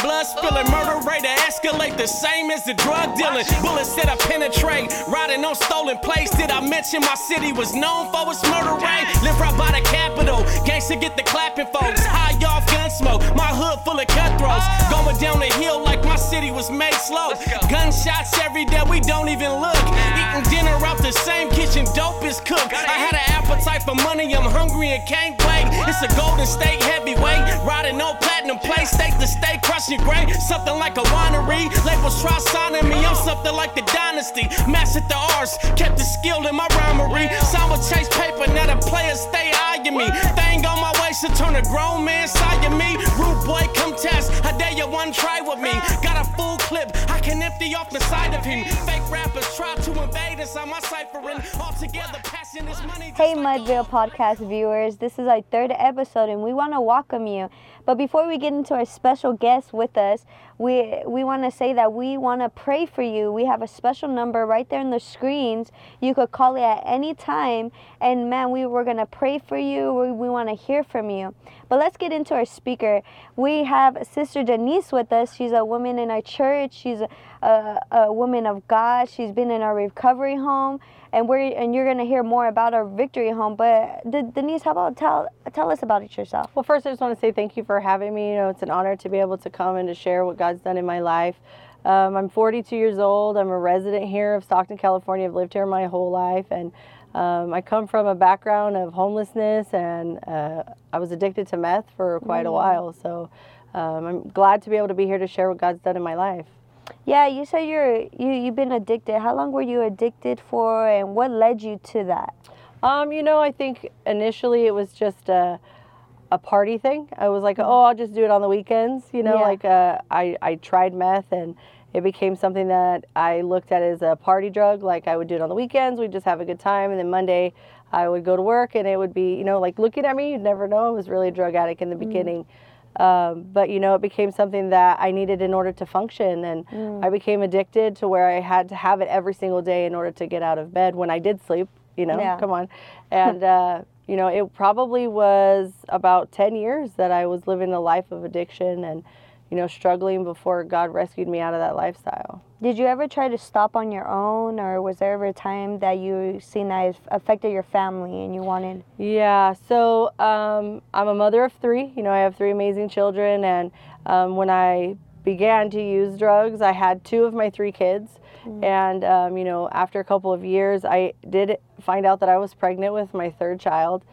blood spilling. Murder rate escalate the same as the drug dealing. Bullets that I penetrate. Riding on stolen plates. Did I mention my city was known for its murder rate? Live right by the Capitol. Gangsta get the clapping folks. High off gun smoke. My hood full of cutthroats. Going down the hill like my city was made slow. Gunshots every day, we don't even look. Eating dinner out the same kitchen, dope is cooked. I had an appetite for money, I'm hungry and can't wait. It's a Golden State heavyweight. Riding no platinum plate, steak to steak, crushing grain. Something like a winery. Labels try signing me, I'm something like the dynasty. Mastered the arts, kept the skill in my rhymery. Some would chase paper, now the players stay eyeing me. Thing on my waist to turn a grown man side of me. Rude boy, come test. I dare you one try with me. Got a full clip, I can empty off the side of him. Fake rappers try to invade inside my ciphering. All together, passing this money. Hey, Mudville podcast viewers, this is our third episode, and we want to welcome you. But before we get into our special guest with us, we we want to say that we want to pray for you. We have a special number right there in the screens. You could call it at any time, and man, we were gonna pray for you. We, we want to hear from you. But let's get into our speaker. We have Sister Denise with us. She's a woman in our church. She's a, a, a woman of God. She's been in our recovery home, and we're and you're gonna hear more about our victory home. But De- Denise, how about tell tell us about it yourself? Well, first, I just want to say thank you for having me. You know, it's an honor to be able to come and to share what God's done in my life. Um, I'm 42 years old. I'm a resident here of Stockton, California. I've lived here my whole life, and um, I come from a background of homelessness, and uh, I was addicted to meth for quite a while. So um, I'm glad to be able to be here to share what God's done in my life. Yeah, you said you're you you've been addicted. How long were you addicted for, and what led you to that? Um, you know, I think initially it was just a, a party thing. I was like, oh, I'll just do it on the weekends. You know, Yeah. like uh, I, I tried meth and it became something that I looked at as a party drug. Like I would do it on the weekends, we'd just have a good time. And then Monday I would go to work and it would be, you know, like looking at me, you'd never know I was really a drug addict in the beginning. Um, but you know, it became something that I needed in order to function, and I became addicted to where I had to have it every single day in order to get out of bed when I did sleep. You know, Yeah. come on, and uh, you know, it probably was about ten years that I was living a life of addiction and you know struggling before God rescued me out of that lifestyle. Did you ever try to stop on your own, or was there ever a time that you seen that it affected your family and you wanted? Yeah, so um, I'm a mother of three. You know, I have three amazing children, and um, when I began to use drugs, I had two of my three kids. And, um, you know, after a couple of years, I did find out that I was pregnant with my third child.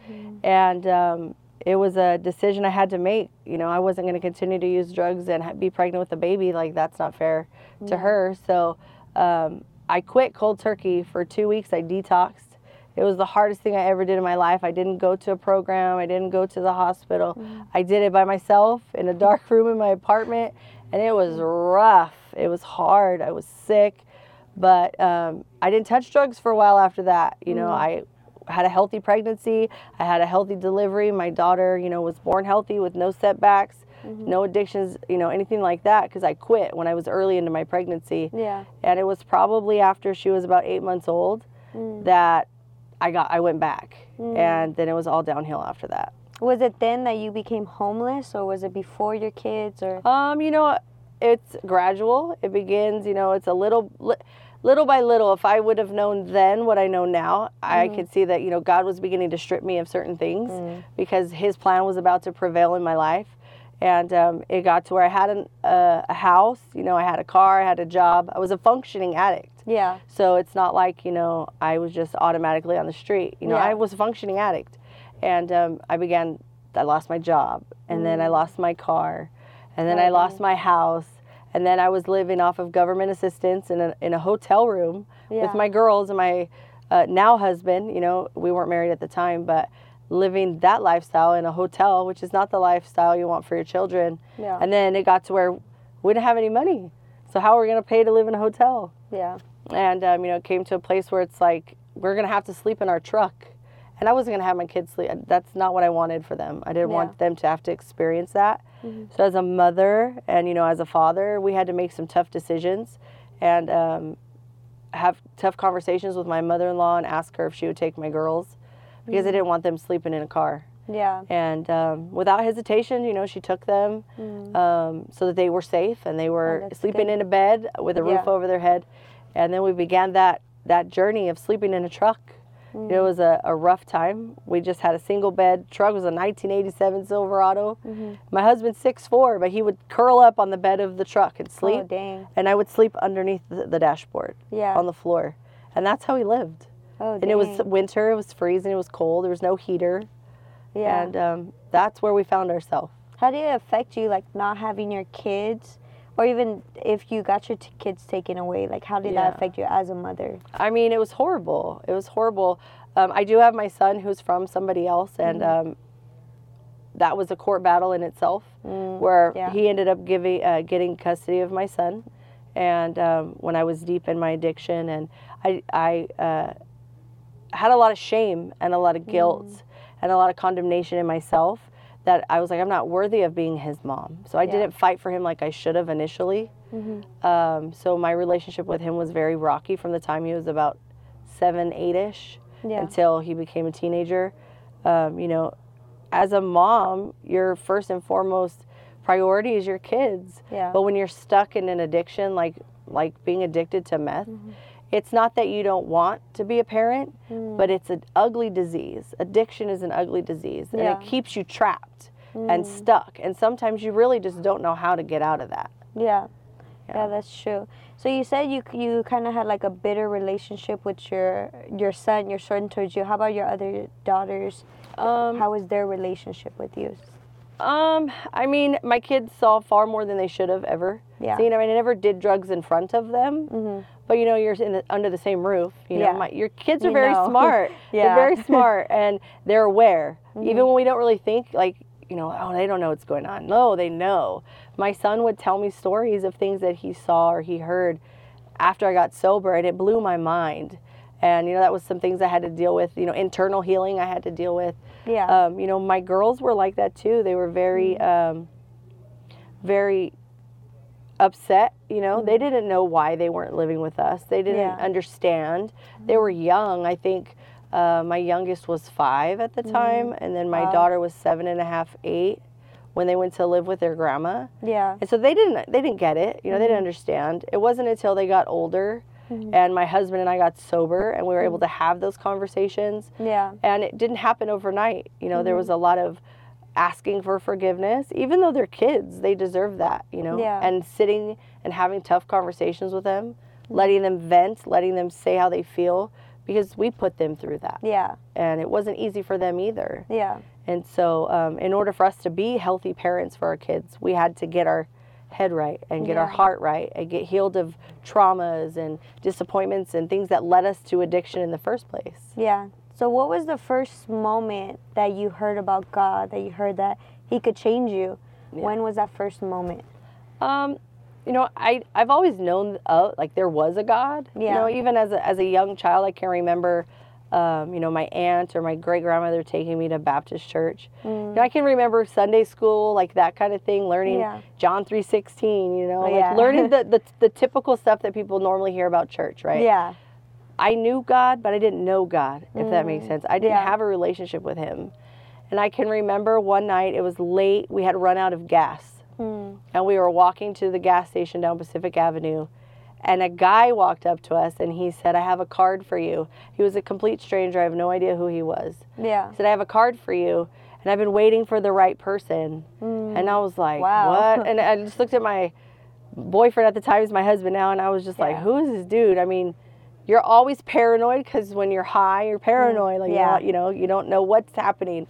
And um, it was a decision I had to make. You know, I wasn't going to continue to use drugs and be pregnant with a baby. Like, that's not fair to her. So um, I quit cold turkey for two weeks. I detoxed. It was the hardest thing I ever did in my life. I didn't go to a program. I didn't go to the hospital. I did it by myself in a dark room in my apartment, and it was rough. It was hard. I was sick, but um, I didn't touch drugs for a while after that. You know, I had a healthy pregnancy. I had a healthy delivery. My daughter, you know, was born healthy with no setbacks, mm-hmm. no addictions, you know, anything like that. Because I quit when I was early into my pregnancy. Yeah. And it was probably after she was about eight months old mm. that I got I went back, mm. and then it was all downhill after that. Was it then that you became homeless, or was it before your kids, or? Um, you know, it's gradual. It begins, you know, it's a little li- little by little. If I would have known then what I know now, I could see that, you know, God was beginning to strip me of certain things because his plan was about to prevail in my life. And um, it got to where I had an, uh, a house, you know, I had a car, I had a job. I was a functioning addict. Yeah. So it's not like, you know, I was just automatically on the street. You know, Yeah. I was a functioning addict. And um, I began, I lost my job, and then I Mm. lost my car, and then I lost my house, and then I was living off of government assistance in a, in a hotel room Yeah. with my girls and my uh, now husband. You know, we weren't married at the time, but living that lifestyle in a hotel, which is not the lifestyle you want for your children. Yeah. And then it got to where we didn't have any money. So how are we going to pay to live in a hotel? Yeah. and um, you know it came to a place where it's like we're gonna have to sleep in our truck and i wasn't gonna have my kids sleep that's not what i wanted for them i didn't Yeah. want them to have to experience that so as a mother and you know as a father we had to make some tough decisions and um, have tough conversations with my mother-in-law and ask her if she would take my girls because i didn't want them sleeping in a car Yeah. And um, without hesitation, you know, she took them um, so that they were safe and they were. Oh, sleeping good. in a bed with a roof Yeah. over their head. And then we began that that journey of sleeping in a truck. Mm. It was a, a rough time. We just had a single bed truck. It was a 1987 Silverado. Mm-hmm. My husband's 6'4", but he would curl up on the bed of the truck and sleep. Oh, dang. And I would sleep underneath the, the dashboard Yeah. on the floor. And that's how he lived. oh, And it was winter, it was freezing, it was cold, there was no heater. Yeah. And um, that's where we found ourselves. How did it affect you, like not having your kids, or even if you got your t- kids taken away? Like, how did Yeah. that affect you as a mother? I mean, it was horrible. It was horrible. Um, I do have my son who's from somebody else, and Mm-hmm. um, that was a court battle in itself, where Mm, yeah. he ended up giving uh, getting custody of my son, and um, when I was deep in my addiction, and I I uh, had a lot of shame and a lot of guilt Mm. and a lot of condemnation in myself that I was like I'm not worthy of being his mom. So I Yeah. Mm-hmm. didn't fight for him like I should have initially. Um, so my relationship with him was very rocky from the time he was about seven, eight ish Yeah. until he became a teenager. Um, you know, as a mom, your first and foremost priority is your kids. Yeah. But when you're stuck in an addiction, like like being addicted to meth, Mm-hmm. It's not that you don't want to be a parent, Mm. but it's an ugly disease. Addiction is an ugly disease, and Yeah. Mm. it keeps you trapped and stuck. And sometimes you really just don't know how to get out of that. Yeah. Yeah. Yeah, that's true. So you said you you kind of had like a bitter relationship with your your son, your son towards you. How about your other daughters? Um, How was their relationship with you? Um, I mean, my kids saw far more than they should have ever Yeah. seen. I mean, I never did drugs in front of them, Mhm. But you know, you're in the, under the same roof. You know, Yeah. my, your kids are You very know. smart. Yeah. Mm-hmm. They're very smart and they're aware, even when we don't really think like. You know, oh, they don't know what's going on. No, they know. My son would tell me stories of things that he saw or he heard after I got sober, and it blew my mind. And you know, that was some things I had to deal with. You know, internal healing I had to deal with Yeah. um, you know, my girls were like that too. They were very, um, very upset. You know, they mm-hmm. didn't know why they weren't living with us. They didn't Yeah. understand. Mm-hmm. They were young. I think uh, my youngest was five at the mm-hmm. time, and then my Wow. daughter was seven and a half, eight, when they went to live with their grandma. yeah. And so they didn't they didn't get it. You know, they didn't understand. It wasn't until they got older and my husband and I got sober and we were able to have those conversations Yeah. and it didn't happen overnight. You know, Mm-hmm. there was a lot of asking for forgiveness, even though they're kids, they deserve that, you know, Yeah. and sitting and having tough conversations with them, letting them vent, letting them say how they feel, because we put them through that. Yeah. And it wasn't easy for them either. Yeah. And so, um, in order for us to be healthy parents for our kids, we had to get our head right and get our heart right and get healed of traumas and disappointments and things that led us to addiction in the first place. Yeah. So what was the first moment that you heard about God, that you heard that he could change you? When was that first moment? Um, you know, I I've always known uh, like there was a God. Yeah. You know, even as a as a young child, I can remember, um, you know, my aunt or my great grandmother taking me to Baptist church. You know, I can remember Sunday school, like that kind of thing, learning Mm. Yeah. John three sixteen. You know, like Yeah. learning the, the the typical stuff that people normally hear about church, right? Yeah. I knew God, but I didn't know God, if that makes sense. I didn't Mm. yeah. have a relationship with Him. And I can remember one night, it was late, we had run out of gas. Hmm. And we were walking to the gas station down Pacific Avenue. And a guy walked up to us and he said, I have a card for you. He was a complete stranger. I have no idea who he was. Yeah. He said, I have a card for you. And I've been waiting for the right person. And I was like, Mm. Wow. what? And I just looked at my boyfriend at the time, he's my husband now, and I was just like, who is this dude? I mean, you're always paranoid because when you're high, you're paranoid. Like, Mm. Yeah. you know, you don't know what's happening.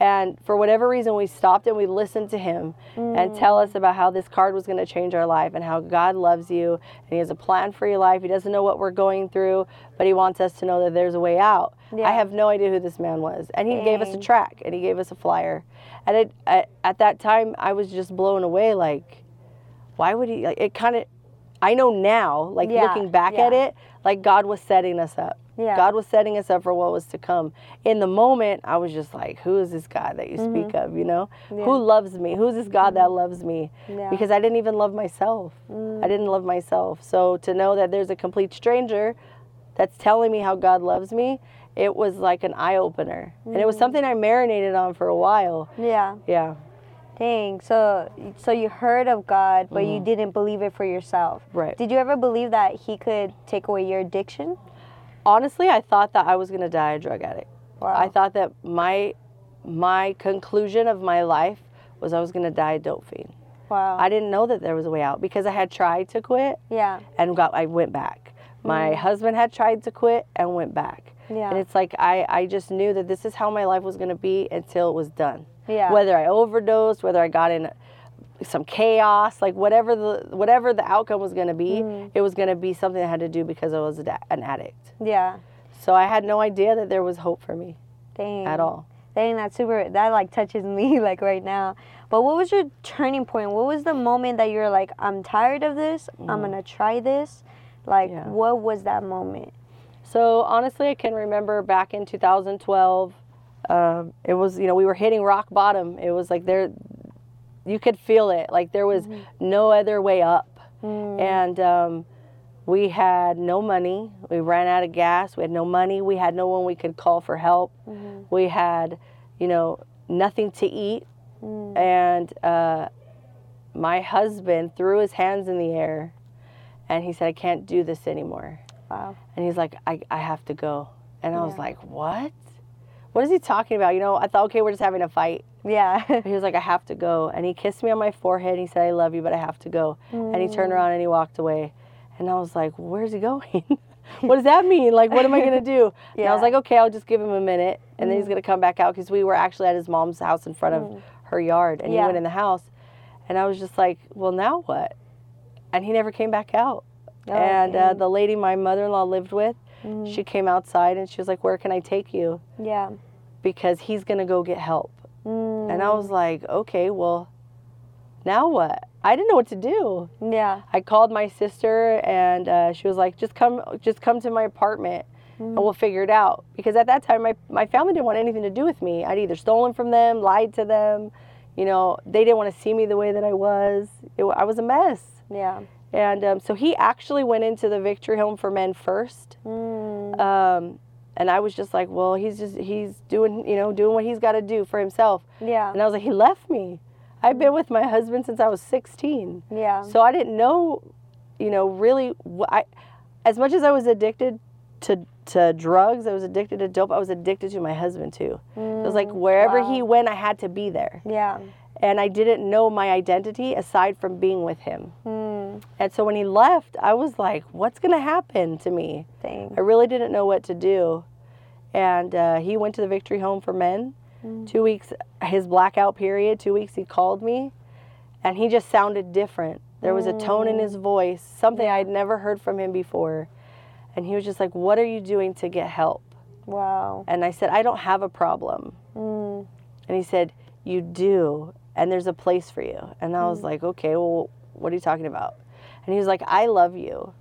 And for whatever reason, we stopped and we listened to him and tell us about how this card was going to change our life and how God loves you and He has a plan for your life. He doesn't know what we're going through, but He wants us to know that there's a way out. Yeah. I have no idea who this man was. And He gave us a track and He gave us a flyer. And it, at, at that time, I was just blown away. Like, why would He? Like, it kind of, I know now, like Yeah, looking back at it, like God was setting us up. Yeah. God was setting us up for what was to come. In the moment, I was just like, who is this God that you speak of, you know? Who loves me? Who's this God that loves me? Mm-hmm. Yeah. Mm. Because I didn't even love myself. I didn't love myself. So to know that there's a complete stranger that's telling me how God loves me, it was like an eye opener. And Mm. it was something I marinated on for a while. Yeah. Yeah, Dang. So so you heard of God, but you didn't believe it for yourself. Mm-hmm. Right. Did you ever believe that he could take away your addiction? honestly, I thought that I was going to die a drug addict. Wow. I thought that my my conclusion of my life was I was going to die a dope fiend. wow. I didn't know that there was a way out because I had tried to quit yeah. and got I went back. My husband had tried to quit and went back. Yeah. And it's like I, I just knew that this is how my life was going to be until it was done. Yeah. Whether I overdosed, whether I got in some chaos, like whatever the whatever the outcome was going to be, Mm. it was going to be something I had to do because I was an addict. Yeah. So I had no idea that there was hope for me Dang. at all. Dang, that's super. That like touches me like right now. But what was your turning point? What was the moment that you were like, I'm tired of this. I'm gonna try this. Like, Mm. Yeah. what was that moment? So honestly, I can remember back in 2012, um, it was you know we were hitting rock bottom. It was like there, you could feel it. Like there was no other way up, and um, we had no money. We ran out of gas. We had no money. We had no one we could call for help. We had, you know, nothing to eat, and uh, my husband threw his hands in the air, and he said, "I can't do this anymore." Wow. And he's like, I, I have to go. And I was like, what? What is he talking about? You know, I thought, okay, we're just having a fight. Yeah. He was like, I have to go. And he kissed me on my forehead. And he said, I love you, but I have to go. And he turned mm. around and he walked away. And I was like, where's he going? what does that mean? Like, what am I going to do? And I was like, okay, I'll just give him a minute. And then he's mm. going to come back out because we were actually at his mom's house in front of mm. her yard. And Yeah. he went in the house. And I was just like, well, now what? And he never came back out. Oh, and uh, the lady my mother-in-law lived with, she came outside and she was like, "Where can I take you?" yeah. Because he's gonna go get help. Mm. And I was like, "Okay, well, now what?" I didn't know what to do. Yeah. I called my sister and uh, she was like, "Just come, just come to my apartment." And we'll figure it out. Because at that time, my, my family didn't want anything to do with me. I'd either stolen from them, lied to them. You know, they didn't want to see me the way that I was. It, I was a mess. Yeah. And um, so he actually went into the Victory Home for Men first. Mm. Um, and I was just like, well, he's just, he's doing, you know, doing what he's got to do for himself. Yeah. And I was like, he left me. I've been with my husband since I was 16. Yeah. So I didn't know, you know, really, wh- I, as much as I was addicted to, to drugs, I was addicted to dope, I was addicted to my husband too. It was like wherever he went, I had to be there. Yeah. And I didn't know my identity aside from being with him. Mm. And so when he left, I was like, what's going to happen to me? Dang. I really didn't know what to do. And uh, he went to the Victory Home for Men. Two weeks, his blackout period, two weeks, he called me. And he just sounded different. There was a tone in his voice, something I'd never heard from him before. And he was just like, What are you doing to get help? Wow. And I said, I don't have a problem. Mm. And he said, You do. And there's a place for you. And I was like, Okay, well, what are you talking about? And he was like, I love you.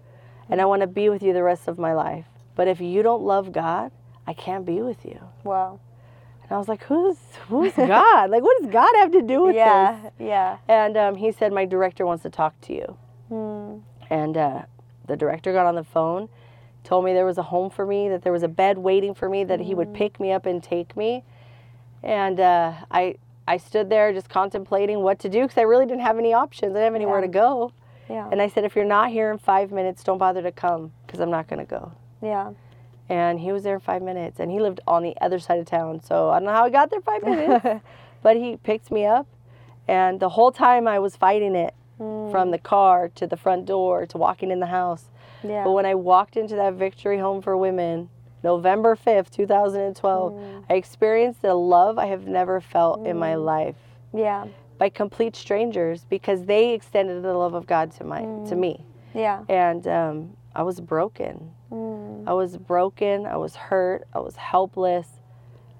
And I want to be with you the rest of my life. But if you don't love God, I can't be with you. Wow. And I was like, Who's who's God? like, what does God have to do with Yeah. this? Yeah. yeah. And um, he said, My director wants to talk to you. Mm. And uh, the director got on the phone, told me there was a home for me, that there was a bed waiting for me, that he would pick me up and take me. And uh, I, I stood there just contemplating what to do because I really didn't have any options. I didn't have anywhere Yeah. to go. Yeah. And I said, if you're not here in five minutes, don't bother to come because I'm not going to go. Yeah. And he was there in five minutes, and he lived on the other side of town. So I don't know how he got there five minutes, but he picked me up. And the whole time I was fighting it mm. from the car to the front door to walking in the house. Yeah. But when I walked into that Victory Home for Women, November 5th, 2012, mm. I experienced a love I have never felt in my mm. life yeah. By complete strangers because they extended the love of God to my to me. Yeah. And um, I was broken. Mm. I was broken. I was hurt. I was helpless.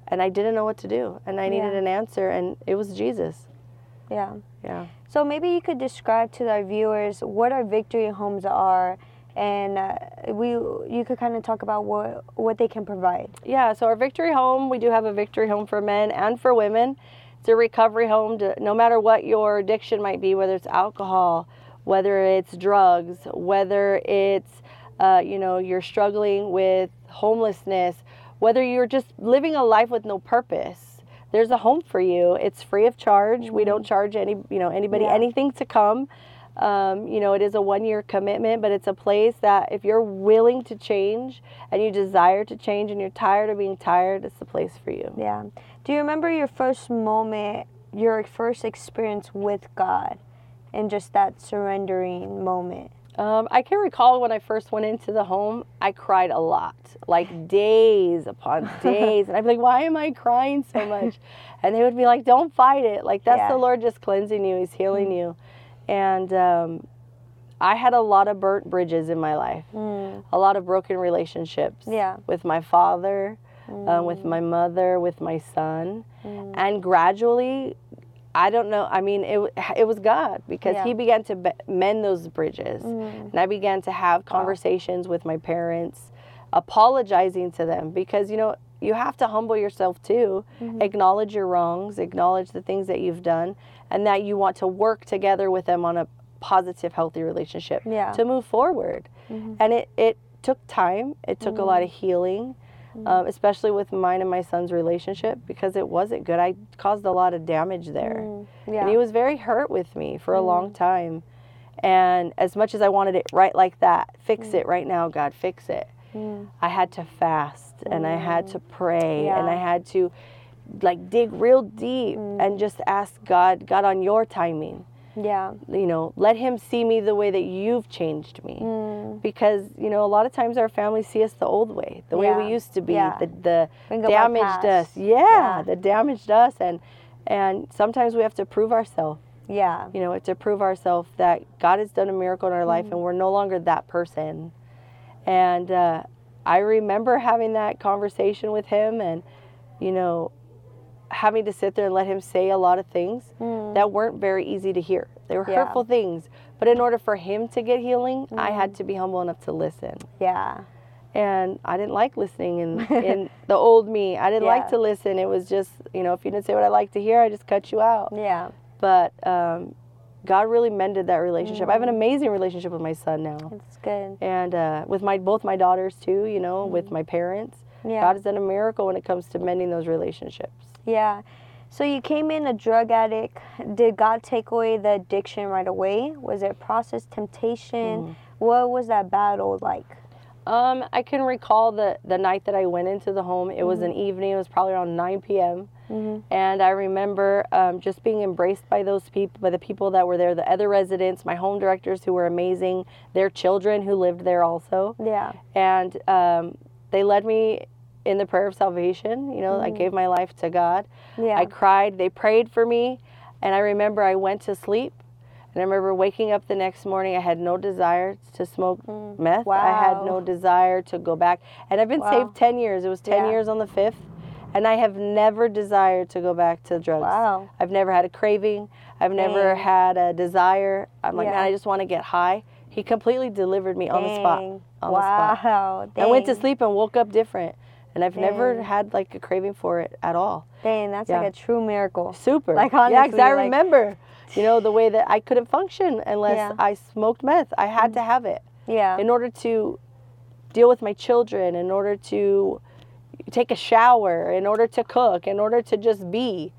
And I didn't know what to do. And I needed Yeah. an answer. And it was Jesus. Yeah. Yeah. So maybe you could describe to our viewers what our victory homes are, and uh, we you could kind of talk about what what they can provide. Yeah, so our Victory Home, we do have a Victory Home for men and for women. It's a recovery home to no matter what your addiction might be, whether it's alcohol, whether it's drugs, whether it's, uh, you know, you're struggling with homelessness, whether you're just living a life with no purpose, there's a home for you. It's free of charge. We don't charge any, you know, anybody Yeah. anything to come. Um, you know, it is a one year commitment, but it's a place that if you're willing to change and you desire to change and you're tired of being tired, it's the place for you. Yeah. Do you remember your first moment, your first experience with God, and just that surrendering moment? Um, I can recall when I first went into the home, I cried a lot, like days upon days. and I'd be like, why am I crying so much? And they would be like, don't fight it. Like, that's Yeah. the Lord just cleansing you, He's healing you. And um, I had a lot of burnt bridges in my life, Mm. a lot of broken relationships Yeah. with my father, um, with my mother, with my son. Mm. And gradually, I don't know. I mean, it it was God because Yeah. He began to be- mend those bridges, Mm. and I began to have conversations with my parents, apologizing to them because you know you have to humble yourself too, Mm-hmm. acknowledge your wrongs, acknowledge the things that you've done, and that you want to work together with them on a positive, healthy relationship Yeah. to move forward. And it it took time. It took a lot of healing. Um, especially with mine and my son's relationship because it wasn't good. I caused a lot of damage there. Mm. Yeah. And he was very hurt with me for a long time. And as much as I wanted it right like that, fix it right now, God, fix it. Mm. I had to fast and I had to pray and I had to like dig real deep and just ask God, God, on your timing, yeah. you know, let him see me the way that you've changed me. Mm. Because, you know, a lot of times our families see us the old way, the way we used to be, Yeah. the, the Think of our damaged us. Yeah, Yeah. the damaged us. And, and sometimes we have to prove ourselves Yeah. you know, to prove ourselves that God has done a miracle in our life Mm-hmm. and we're no longer that person. And uh, I remember having that conversation with him and, you know, having to sit there and let him say a lot of things that weren't very easy to hear. They were Mm. Yeah. hurtful things. But in order for him to get healing, I Mm-hmm. had to be humble enough to listen. Yeah. And I didn't like listening in, in the old me. I didn't Yeah. like to listen. It was just, you know, if you didn't say what I like to hear, I just cut you out Yeah. but um, God really mended that relationship. I have an amazing relationship with my son now, It's good. and uh, with my both my daughters too. You know, with my parents. Yeah. God has done a miracle when it comes to mending those relationships. Yeah. So you came in a drug addict. Did God take away the addiction right away? Was it process temptation? What was that battle like? Um, I can recall the the night that I went into the home. It was an evening. It was probably around 9 p.m. And I remember um, just being embraced by those people, by the people that were there, the other residents, my home directors who were amazing, their children who lived there also. Yeah. and um, they led me in the prayer of salvation. You know, I gave mm. my life to God. Yeah. I cried. They prayed for me, and I remember I went to sleep. And I remember waking up the next morning. I had no desire to smoke mm. meth. Wow. I had no desire to go back. And I've been Wow. saved ten years. It was ten Yeah. years on the fifth, and I have never desired to go back to drugs. Wow. I've never had a craving. I've never had a desire. I'm like, Yeah. man, I just want to get high. He completely delivered me on the spot. Dang. On the spot. wow. I went to sleep and woke up different. And I've never had like a craving for it at all. Dang, that's Yeah. like a true miracle. Super. Like, honestly, yeah, because I like- remember, you know, the way that I couldn't function unless Yeah. I smoked meth. I had to have it Yeah. in order to deal with my children, in order to take a shower, in order to cook, in order to just be.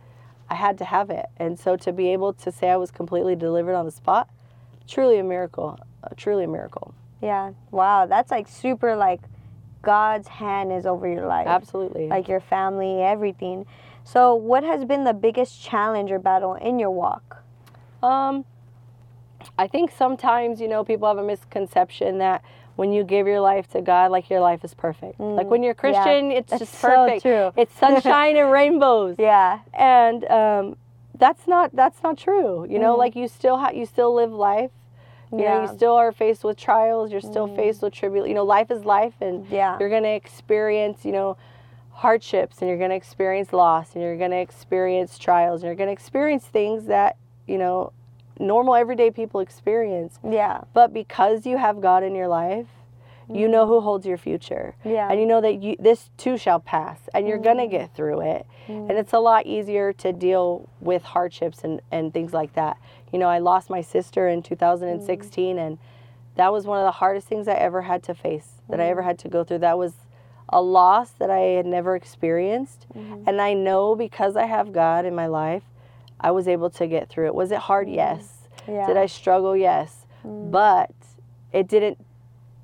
I had to have it. And so to be able to say I was completely delivered on the spot, truly a miracle. Uh, truly a miracle. Yeah. Wow. That's like super like God's hand is over your life. Absolutely. Like your family, everything. So what has been the biggest challenge or battle in your walk? Um, I think sometimes, you know, people have a misconception that when you give your life to God, like your life is perfect. like when you're Christian, it's that's just so perfect. true. It's sunshine and rainbows. Yeah. And um, that's not that's not true. You know, Mhm. like you still ha- you still live life. You know, you still are faced with trials. You're still mm. faced with tribulation. You know, life is life, and Yeah. you're gonna experience, you know, hardships, and you're gonna experience loss, and you're gonna experience trials, and you're gonna experience things that you know normal everyday people experience. Yeah. But because you have God in your life, you know mm. who holds your future. Yeah. And you know that you this too shall pass and you're going to mm. get through it. And it's a lot easier to deal with hardships and and things like that. You know, I lost my sister in 2016 and that was one of the hardest things I ever had to face. That I ever had to go through. That was a loss that I had never experienced. Mhm. And I know because I have God in my life, I was able to get through it. Was it hard? Yes. Yeah. Did I struggle? Yes. Mm. But it didn't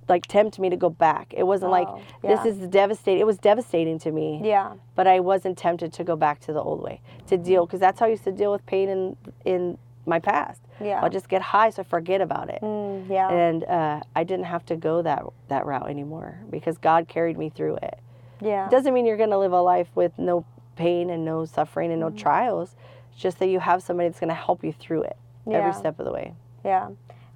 like tempt me to go back. It wasn't like Oh, this yeah. is devastating. It was devastating to me, Yeah. but I wasn't tempted to go back to the old way to deal because that's how I used to deal with pain in in my past. Yeah. I'll just get high so forget about it. Mm, yeah. And uh, I didn't have to go that that route anymore because God carried me through it. yeah. It doesn't mean you're going to live a life with no pain and no suffering and no Mm-hmm. trials. It's just that you have somebody that's going to help you through it Yeah. every step of the way. Yeah.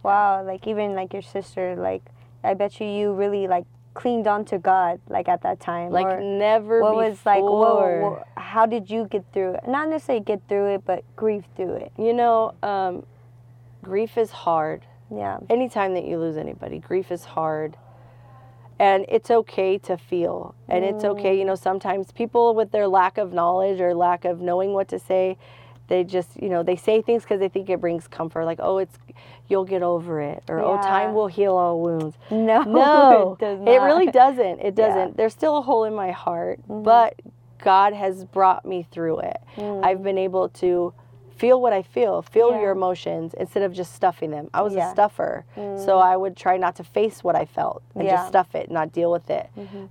Wow. Like even like your sister, like I bet you you really like cleaned on to God like at that time. Like or never what before. was like what, what, how did you get through it? Not necessarily get through it, but grieve through it. You know, um, grief is hard. Yeah. Anytime that you lose anybody, grief is hard. And it's okay to feel. And it's okay, you know, sometimes people with their lack of knowledge or lack of knowing what to say, they just, you know, they say things because they think it brings comfort. Like, oh, it's, you'll get over it. Or, oh, time will heal all wounds. No. No, it does it really doesn't. It doesn't. There's still a hole in my heart, Mm-hmm. but God has brought me through it. Mm. I've been able to feel what I feel, feel Yeah. your emotions instead of just stuffing them. I was Yeah. Mm. a stuffer, so I would try not to face what I felt and Yeah. Mm-hmm. just stuff it, not deal with it.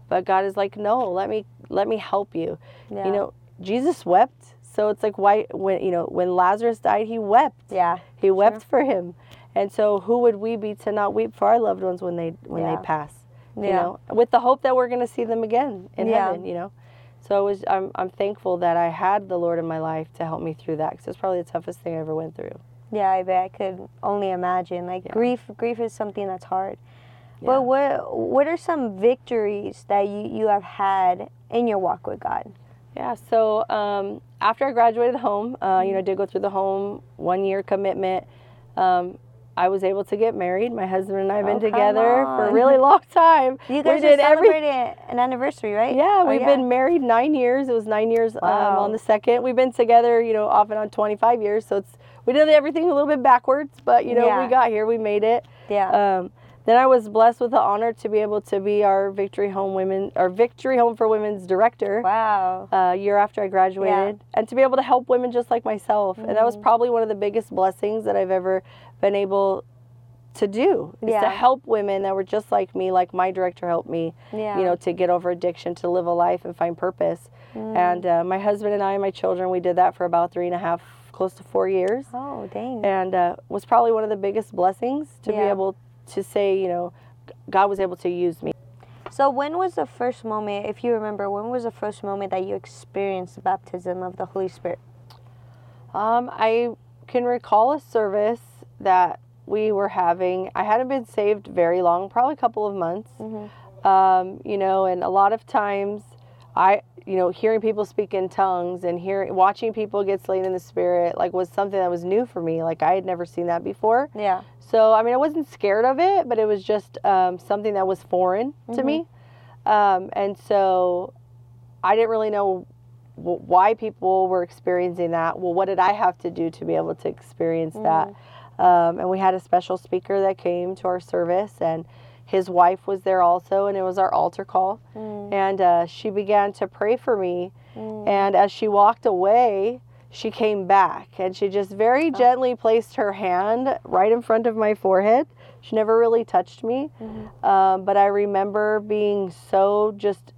But God is like, no, let me let me help you. Yeah. You know, Jesus wept, so it's like why when you know when Lazarus died, he wept. Yeah. He wept for him. And so who would we be to not weep for our loved ones when they when Yeah. they pass? You Yeah. know, with the hope that we're going to see them again in Yeah. heaven, you know. So it was I'm I'm thankful that I had the Lord in my life to help me through that cuz it's probably the toughest thing I ever went through. Yeah, I bet I could only imagine. Like Yeah. grief, grief is something that's hard. Yeah. But what what are some victories that you you have had in your walk with God? Yeah, so um, after I graduated home, uh, you know, I did go through the home one year commitment. Um, I was able to get married. My husband and I have Oh, been come together for a really long time. You We guys did just every- an anniversary, right? Yeah, Oh, we've yeah. been married nine years. It was nine years um, on the second. We've been together, you know, off and on 25 years. So it's we did everything a little bit backwards, but you know, Yeah. we got here, we made it. Yeah. Um, then I was blessed with the honor to be able to be our Victory Home Women, our Victory Home for Women's director. wow. uh, year after I graduated, and to be able to help women just like myself. And Mm. that was probably one of the biggest blessings that I've ever been able to do is Yeah. to help women that were just like me, like my director helped me, Yeah. you know, to get over addiction, to live a life and find purpose. Mm. And uh, my husband and I and my children, we did that for about three and a half, close to four years, Oh, dang. and uh, was probably one of the biggest blessings to be able to say, you know, God was able to use me. So when was the first moment, if you remember, when was the first moment that you experienced the baptism of the Holy Spirit? Um, I can recall a service that we were having. I hadn't been saved very long, probably a couple of months. Mm-hmm. Um, you know, and a lot of times, I, you know, hearing people speak in tongues and hearing, watching people get slain in the spirit, like was something that was new for me. Like I had never seen that before. Yeah. So, I mean, I wasn't scared of it, but it was just um, something that was foreign to me. Um, and so I didn't really know w- why people were experiencing that. Well, what did I have to do to be able to experience that? Um, and we had a special speaker that came to our service, and his wife was there also, and it was our altar call. Mm. And uh, she began to pray for me. Mm. And as she walked away, she came back and she just very gently placed her hand right in front of my forehead. She never really touched me. Um, but I remember being so just,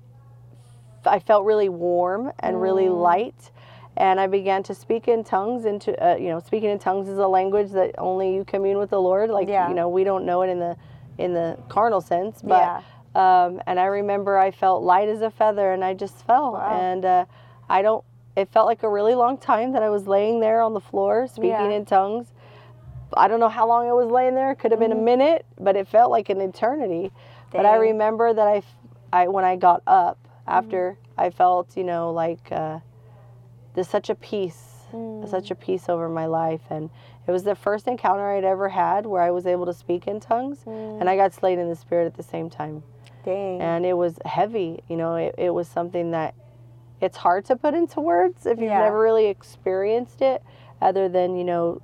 I felt really warm and really light. And I began to speak in tongues. Into uh, you know, speaking in tongues is a language that only you commune with the Lord. Like Yeah. you know, we don't know it in the in the carnal sense, but Yeah. um, and I remember I felt light as a feather, and I just fell. Wow. And uh, I don't. It felt like a really long time that I was laying there on the floor speaking Yeah. in tongues. I don't know how long I was laying there. It could have been a minute, but it felt like an eternity. But I Mm-hmm. Remember that I, I when I got up after Mm-hmm. I felt, you know, like uh, there's such a peace, Mm. such a peace over my life, and it was the first encounter I'd ever had where I was able to speak in tongues, Mm. and I got slain in the spirit at the same time Dang. and it was heavy you know it, it was something that it's hard to put into words if you've Yeah. never really experienced it other than you know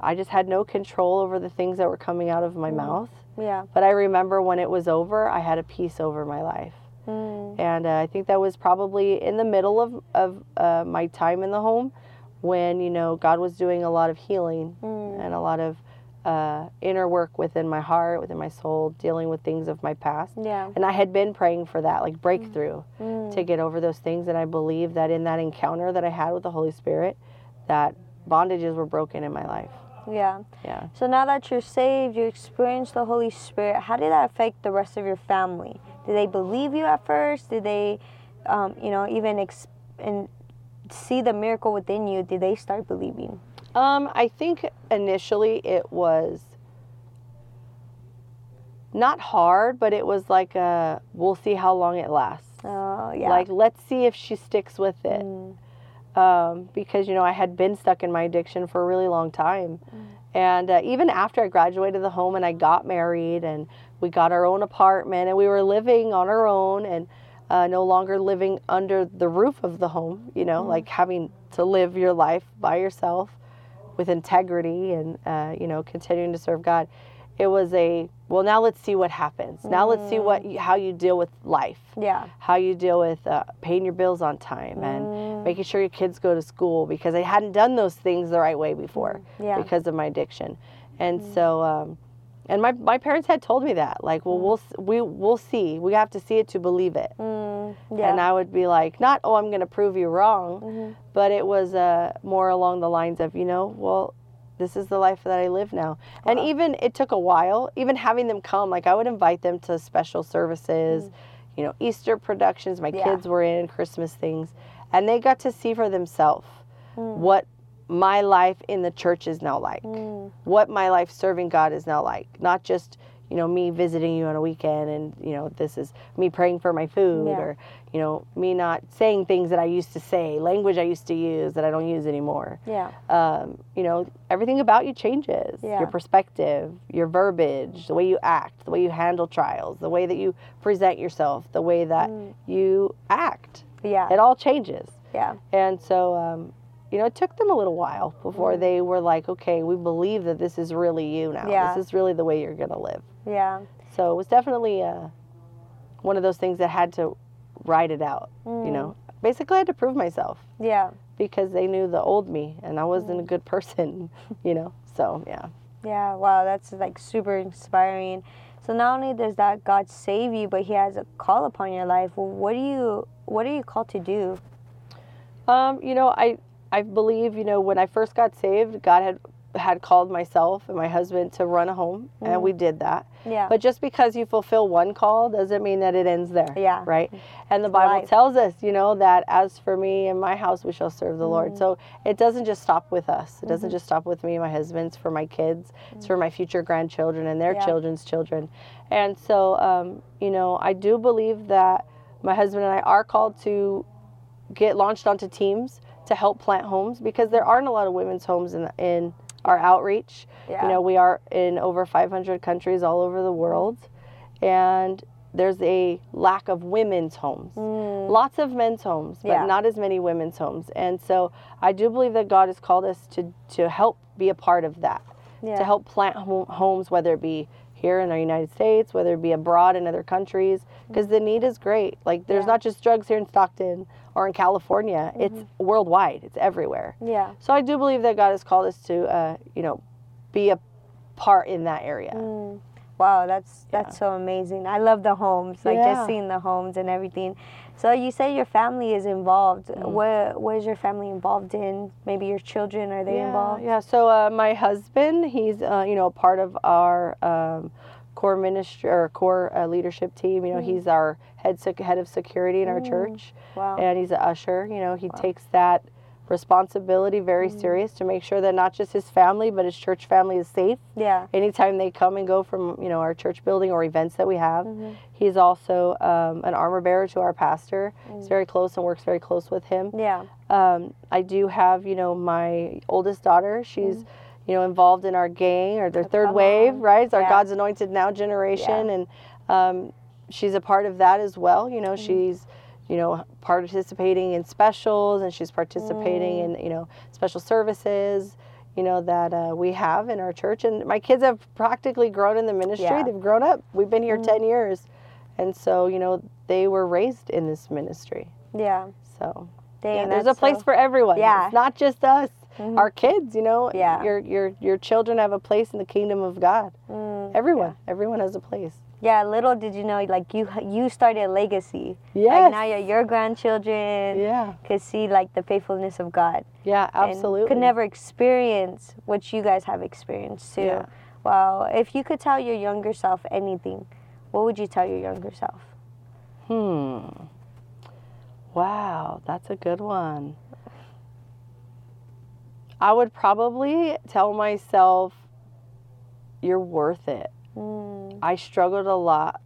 i just had no control over the things that were coming out of my mouth yeah. but i remember when it was over i had a peace over my life Mm. And uh, I think that was probably in the middle of, of uh, my time in the home when, you know, God was doing a lot of healing Mm. and a lot of uh, inner work within my heart, within my soul, dealing with things of my past. Yeah. And I had been praying for that, like breakthrough, Mm. to get over those things. And I believe that in that encounter that I had with the Holy Spirit, that bondages were broken in my life. Yeah. Yeah. So now that you're saved, you experienced the Holy Spirit. How did that affect the rest of your family? Did they believe you at first? Did they, um, you know, even ex- and see the miracle within you? Did they start believing? Um, I think initially it was not hard, but it was like a we'll see how long it lasts. Oh, yeah. Like let's see if she sticks with it. Mm. Um, because you know I had been stuck in my addiction for a really long time, and uh, even after I graduated the home and I got married and we got our own apartment and we were living on our own and uh, no longer living under the roof of the home. You know, like having to live your life by yourself with integrity and uh, you know continuing to serve God. It was a well. Now let's see what happens. Now let's see what how you deal with life Yeah. how you deal with uh, paying your bills on time and making sure your kids go to school because I hadn't done those things the right way before Yeah. because of my addiction. And so, um, and my, my parents had told me that, like, well, we'll, we, we'll see. We have to see it to believe it. Mm. Yeah. And I would be like, not, oh, I'm going to prove you wrong, Mhm. but it was uh, more along the lines of, you know, well, this is the life that I live now. And even it took a while, even having them come, like I would invite them to special services, you know, Easter productions. My Mm. Yeah. kids were in Christmas things, and they got to see for themselves Mm. what my life in the church is now like, Mm. what my life serving God is now like. Not just you know me visiting you on a weekend, and you know this is me praying for my food, Yeah. or you know me not saying things that I used to say, language I used to use that I don't use anymore Yeah. um, you know, everything about you changes. Yeah. Your perspective, your verbiage, the way you act, the way you handle trials, the way that you present yourself, the way that Mm. you act. Yeah. It all changes. Yeah. And so, um, you know, it took them a little while before Mm. they were like, okay, we believe that this is really you now. Yeah. This is really the way you're going to live. Yeah. So it was definitely uh, one of those things that had to write it out. You Mm. know, basically, I had to prove myself Yeah. because they knew the old me and I wasn't Mm. a good person, you know. So yeah. Yeah, wow, that's like super inspiring. So not only does that God save you, but He has a call upon your life. Well, what do you what are you called to do? Um, you know, I I believe, you know, when I first got saved, God had had called myself and my husband to run a home and we mm. did that. Yeah. But just because you fulfill one call doesn't mean that it ends there. Yeah. Right? Mm-hmm. And the Bible life. tells us, you know, that as for me and my house we shall serve the Lord. Mm-hmm. So it doesn't just stop with us. It doesn't mm-hmm. just stop with me and my husband. It's for my kids. It's for mm. my future grandchildren and their Yeah. children's children. And so um, you know, I do believe that my husband and I are called to get launched onto teams to help plant homes because there aren't a lot of women's homes in in our outreach. Yeah. You know, we are in over 500 countries all over the world, and there's a lack of women's homes. Lots of men's homes, but Mm. Yeah. not as many women's homes. And so I do believe that God has called us to to help be a part of that, Yeah. to help plant home, homes, whether it be here in the United States, whether it be abroad in other countries, because the need is great. Like there's Yeah. not just drugs here in Stockton or in California; it's worldwide. It's everywhere. Yeah. So I do believe that God has called us to, uh, you know, be a part in that area. Mm. Wow, that's that's so amazing. I love the homes, like Yeah. just seeing the homes and everything. So you say your family is involved. Mm. What what is your family involved in? Maybe your children are they yeah, involved? Yeah. So uh, my husband, he's uh, you know a part of our um, core ministry or core uh, leadership team. You know, he's our head sec- head of security in our church, Wow. and he's an usher. You know, he takes that responsibility very serious to make sure that not just his family but his church family is safe. Yeah. anytime they come and go from you know our church building or events that we have he's also um, an armor bearer to our pastor. He's very close and works very close with him. Yeah. um, i do have you know my oldest daughter. She's you know involved in our gang or their third wave right? It's our Yeah. god's anointed now generation and um, she's a part of that as well. You know she's you know participating in specials and she's participating in you know special services you know that uh, we have in our church and my kids have practically grown in the ministry Yeah. they've grown up we've been here 10 years And so, you know, they were raised in this ministry. Yeah. So, Dang, yeah, there's a place so- for everyone. Yeah. It's not just us. Mhm. Our kids, you know, Yeah. your your your children have a place in the kingdom of God. Mm, Everyone, everyone has a place. Yeah. Little did you know, like you you started a legacy. Like Yes. now your your grandchildren Yeah. could see like the faithfulness of God. Yeah, and absolutely. could never experience what you guys have experienced too. Yeah. Wow. If you could tell your younger self anything, what would you tell your younger self? Hmm. Wow, that's a good one. I would probably tell myself, you're worth it. Mm, I struggled a lot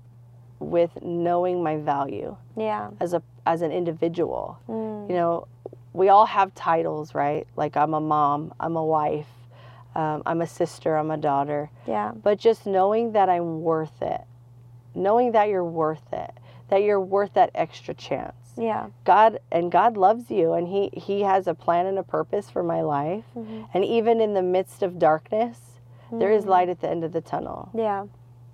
with knowing my value yeah. as a as an individual. Mm, You know, we all have titles, right? Like I'm a mom, I'm a wife, um, I'm a sister, I'm a daughter. yeah. But just knowing that I'm worth it, knowing that you're worth it, that you're worth that extra chance. Yeah. God and God loves you and he he has a plan and a purpose for my life. Mhm. And even in the midst of darkness, there is Mhm. light at the end of the tunnel. Yeah.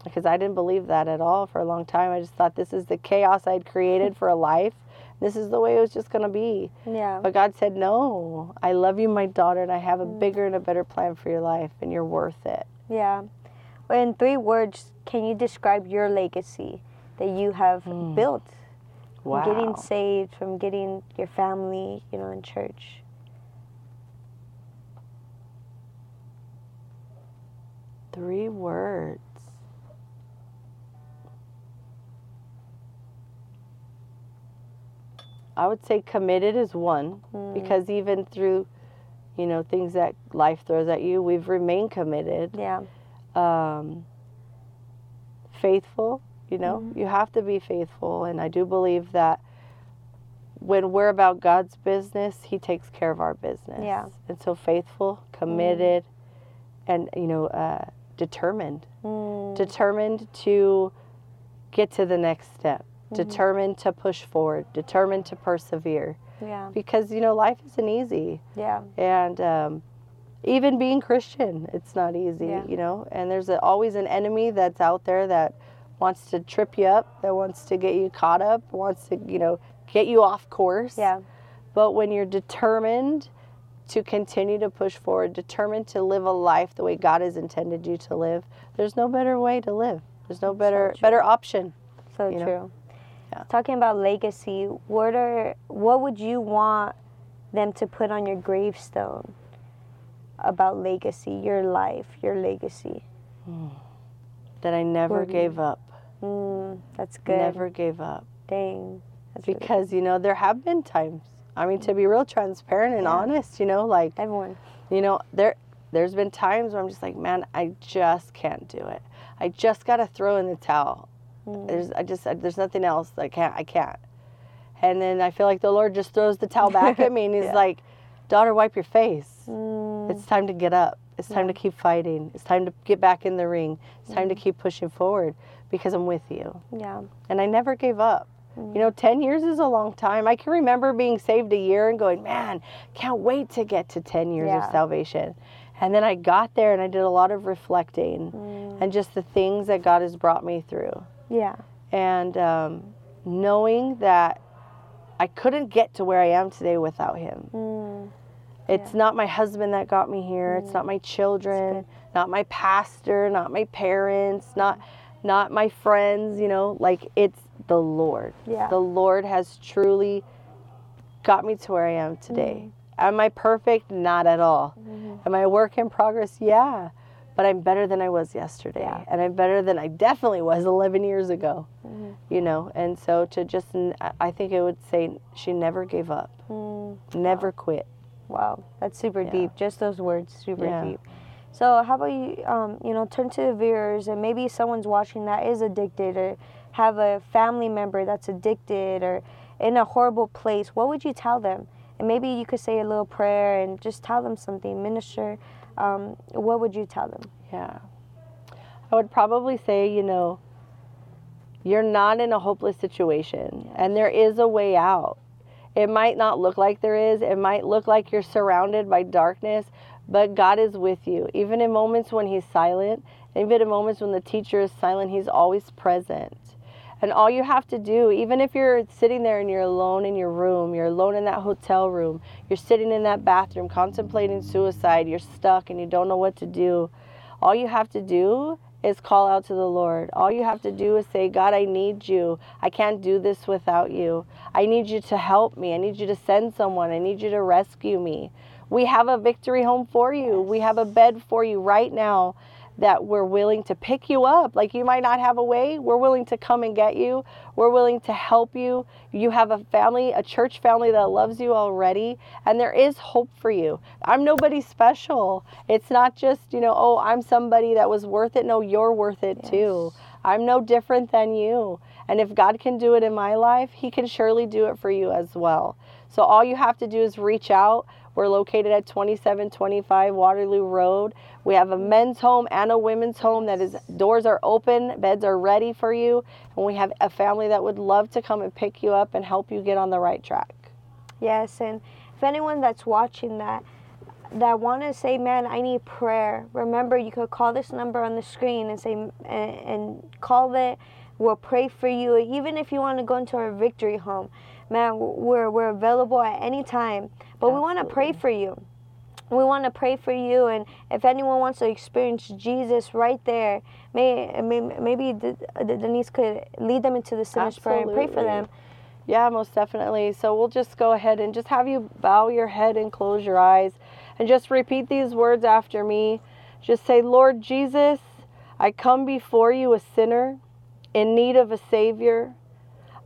Because I didn't believe that at all for a long time. I just thought this is the chaos I'd created for a life. This is the way it was just going to be. Yeah. But God said, "No. I love you, my daughter, and I have a Mm. bigger and a better plan for your life and you're worth it." Yeah. Well, in three words, can you describe your legacy that you have Mm. built Wow. from getting saved, from getting your family, you know, in church? Three words. I would say committed is one Mm, because even through, you know, things that life throws at you, we've remained committed. yeah. Um, faithful, you know, Mhm. you have to be faithful. And I do believe that when we're about God's business, He takes care of our business. Yeah. And so faithful, committed, and, you know, uh, determined Mm, determined to get to the next step, Mm-hmm. determined to push forward, determined to persevere. yeah. Because, you know, life isn't easy. Yeah. And um, even being Christian, it's not easy, Yeah. you know. And there's a, always an enemy that's out there that wants to trip you up, that wants to get you caught up, wants to, you know, get you off course. Yeah. But when you're determined to continue to push forward, determined to live a life the way God has intended you to live, there's no better way to live. There's no better true. better option. So you know? true. Yeah. Talking about legacy, what are what would you want them to put on your gravestone about legacy, your life, your legacy? That I never Word. gave up. Mm, that's good. Never gave up. Dang. That's really Because, you know, there have been times. I mean, to be real transparent and Yeah. honest, you know, like everyone. you know, there there's been times where I'm just like, man, I just can't do it. I just got to throw in the towel. Mm. There's I just I, there's nothing else. I can't I can't. And then I feel like the Lord just throws the towel back at me and he's Yeah. like, "Daughter, wipe your face. Mm, It's time to get up. It's time to keep fighting. It's time to get back in the ring. It's time to keep pushing forward because I'm with you." yeah. And I never gave up. You know, 10 years is a long time. I can remember being saved a year and going, man, can't wait to get to 10 years Yeah. of salvation. And then I got there and I did a lot of reflecting Mm, and just the things that God has brought me through. yeah. And um, knowing that I couldn't get to where I am today without Him. Mm, It's not my husband that got me here. It's not my children, not my pastor, not my parents, not not my friends, you know, like it's the Lord. Yeah. The Lord has truly got me to where I am today. Am I perfect? Not at all. Am I a work in progress? Yeah. But I'm better than I was yesterday. Yeah. And I'm better than I definitely was 11 years ago. You know, and so to just, I think it would say she never gave up, mm. never quit. Wow, that's super Yeah. deep. Just those words, super Yeah. deep. So, how about you? Um, you know, turn to the viewers, and maybe someone's watching that is addicted, or have a family member that's addicted, or in a horrible place. What would you tell them? And maybe you could say a little prayer and just tell them something, minister. Um, what would you tell them? Yeah. I would probably say, you know, you're not in a hopeless situation and there is a way out. It might not look like there is, it might look like you're surrounded by darkness, but God is with you. Even in moments when He's silent, even in moments when the teacher is silent, He's always present. And all you have to do, even if you're sitting there and you're alone in your room, you're alone in that hotel room, you're sitting in that bathroom contemplating suicide, you're stuck and you don't know what to do, all you have to do is call out to the Lord. All you have to do is say, God, I need you. I can't do this without you. I need you to help me. I need you to send someone. I need you to rescue me. We have a victory home for you. We have a bed for you right now that we're willing to pick you up. Like you might not have a way, we're willing to come and get you. We're willing to help you. You have a family, a church family that loves you already, and there is hope for you. I'm nobody special. It's not just, you know, oh, I'm somebody that was worth it. No, you're worth it yes. too. I'm no different than you. And if God can do it in my life, He can surely do it for you as well. So all you have to do is reach out. We're located at 2725 Waterloo Road. We have a men's home and a women's home that is doors are open, beds are ready for you, and we have a family that would love to come and pick you up and help you get on the right track. Yes, and if anyone that's watching that that want to say, "Man, I need prayer." Remember, you could call this number on the screen and say and, and call it. We'll pray for you. Even if you want to go into our victory home, man, we're we're available at any time. But Absolutely. we want to pray for you. We want to pray for you, and if anyone wants to experience Jesus right there, may, may maybe Denise could lead them into the sinner's prayer and pray for them. Yeah, most definitely. So we'll just go ahead and just have you bow your head and close your eyes and just repeat these words after me. Just say, Lord Jesus, I come before you a sinner in need of a Savior.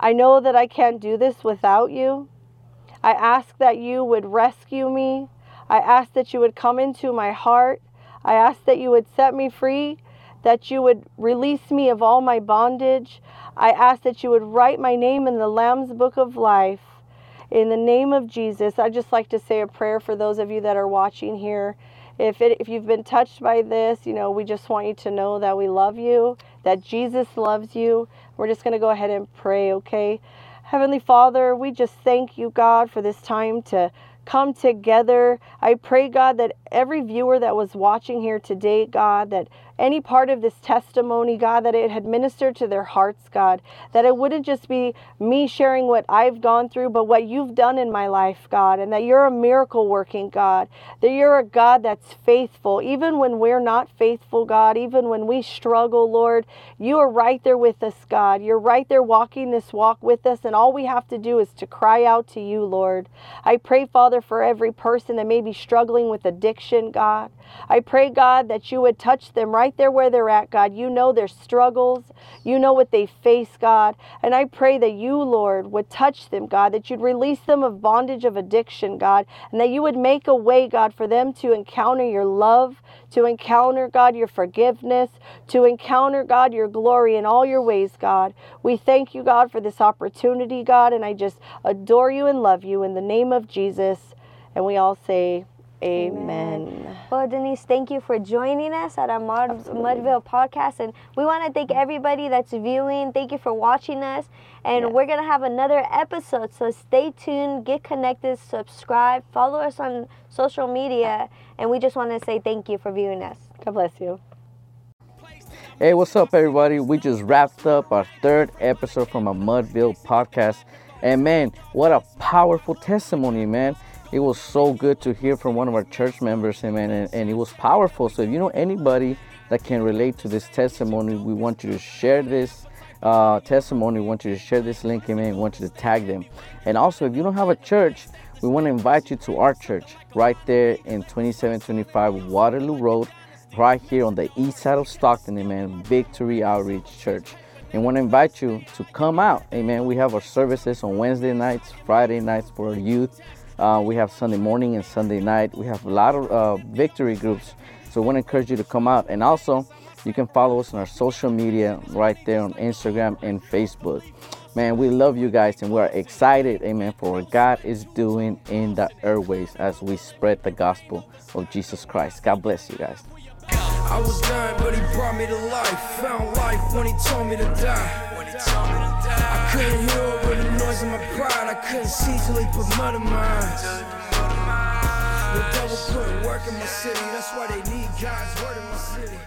I know that I can't do this without you. I ask that you would rescue me. I ask that you would come into my heart. I ask that you would set me free, that you would release me of all my bondage. I ask that you would write my name in the Lamb's book of life. In the name of Jesus, I'd just like to say a prayer for those of you that are watching here. If, it, if you've been touched by this, you know, we just want you to know that we love you, that Jesus loves you. We're just going to go ahead and pray, okay? Heavenly Father, we just thank you, God, for this time to come together. I pray, God, that every viewer that was watching here today, God, that any part of this testimony, God, that it had ministered to their hearts, God, that it wouldn't just be me sharing what I've gone through, but what you've done in my life, God, and that you're a miracle working God, that you're a God that's faithful, even when we're not faithful, God, even when we struggle, Lord, you are right there with us, God. You're right there walking this walk with us, and all we have to do is to cry out to you, Lord. I pray, Father, for every person that may be struggling with addiction, God. I pray, God, that you would touch them right there where they're at, God. You know their struggles, you know what they face, God. And I pray that you, Lord, would touch them, God, that you'd release them of bondage of addiction, God, and that you would make a way, God, for them to encounter your love, to encounter, God, your forgiveness, to encounter, God, your glory in all your ways, God. We thank you, God, for this opportunity, God, and I just adore you and love you in the name of Jesus. And we all say, Amen. Amen. Well, Denise, thank you for joining us at our Mud- Mudville podcast. And we want to thank everybody that's viewing. Thank you for watching us. And yes. we're going to have another episode. So stay tuned, get connected, subscribe, follow us on social media. And we just want to say thank you for viewing us. God bless you. Hey, what's up, everybody? We just wrapped up our third episode from a Mudville podcast. And man, what a powerful testimony, man it was so good to hear from one of our church members, amen, and, and it was powerful. So if you know anybody that can relate to this testimony, we want you to share this uh, testimony. We want you to share this link, amen. We want you to tag them. And also, if you don't have a church, we want to invite you to our church right there in 2725 Waterloo Road, right here on the east side of Stockton, amen. Victory Outreach Church. And want to invite you to come out, amen. We have our services on Wednesday nights, Friday nights for our youth. Uh, we have Sunday morning and Sunday night. We have a lot of uh, victory groups. So we want to encourage you to come out. And also, you can follow us on our social media right there on Instagram and Facebook. Man, we love you guys and we're excited, amen, for what God is doing in the airways as we spread the gospel of Jesus Christ. God bless you guys. I was dying, but he brought me to life. Found life when he told me to die. I couldn't hear the of my pride. I couldn't see till he put mud in eyes. The devil put work in my city. That's why they need God's word in my city.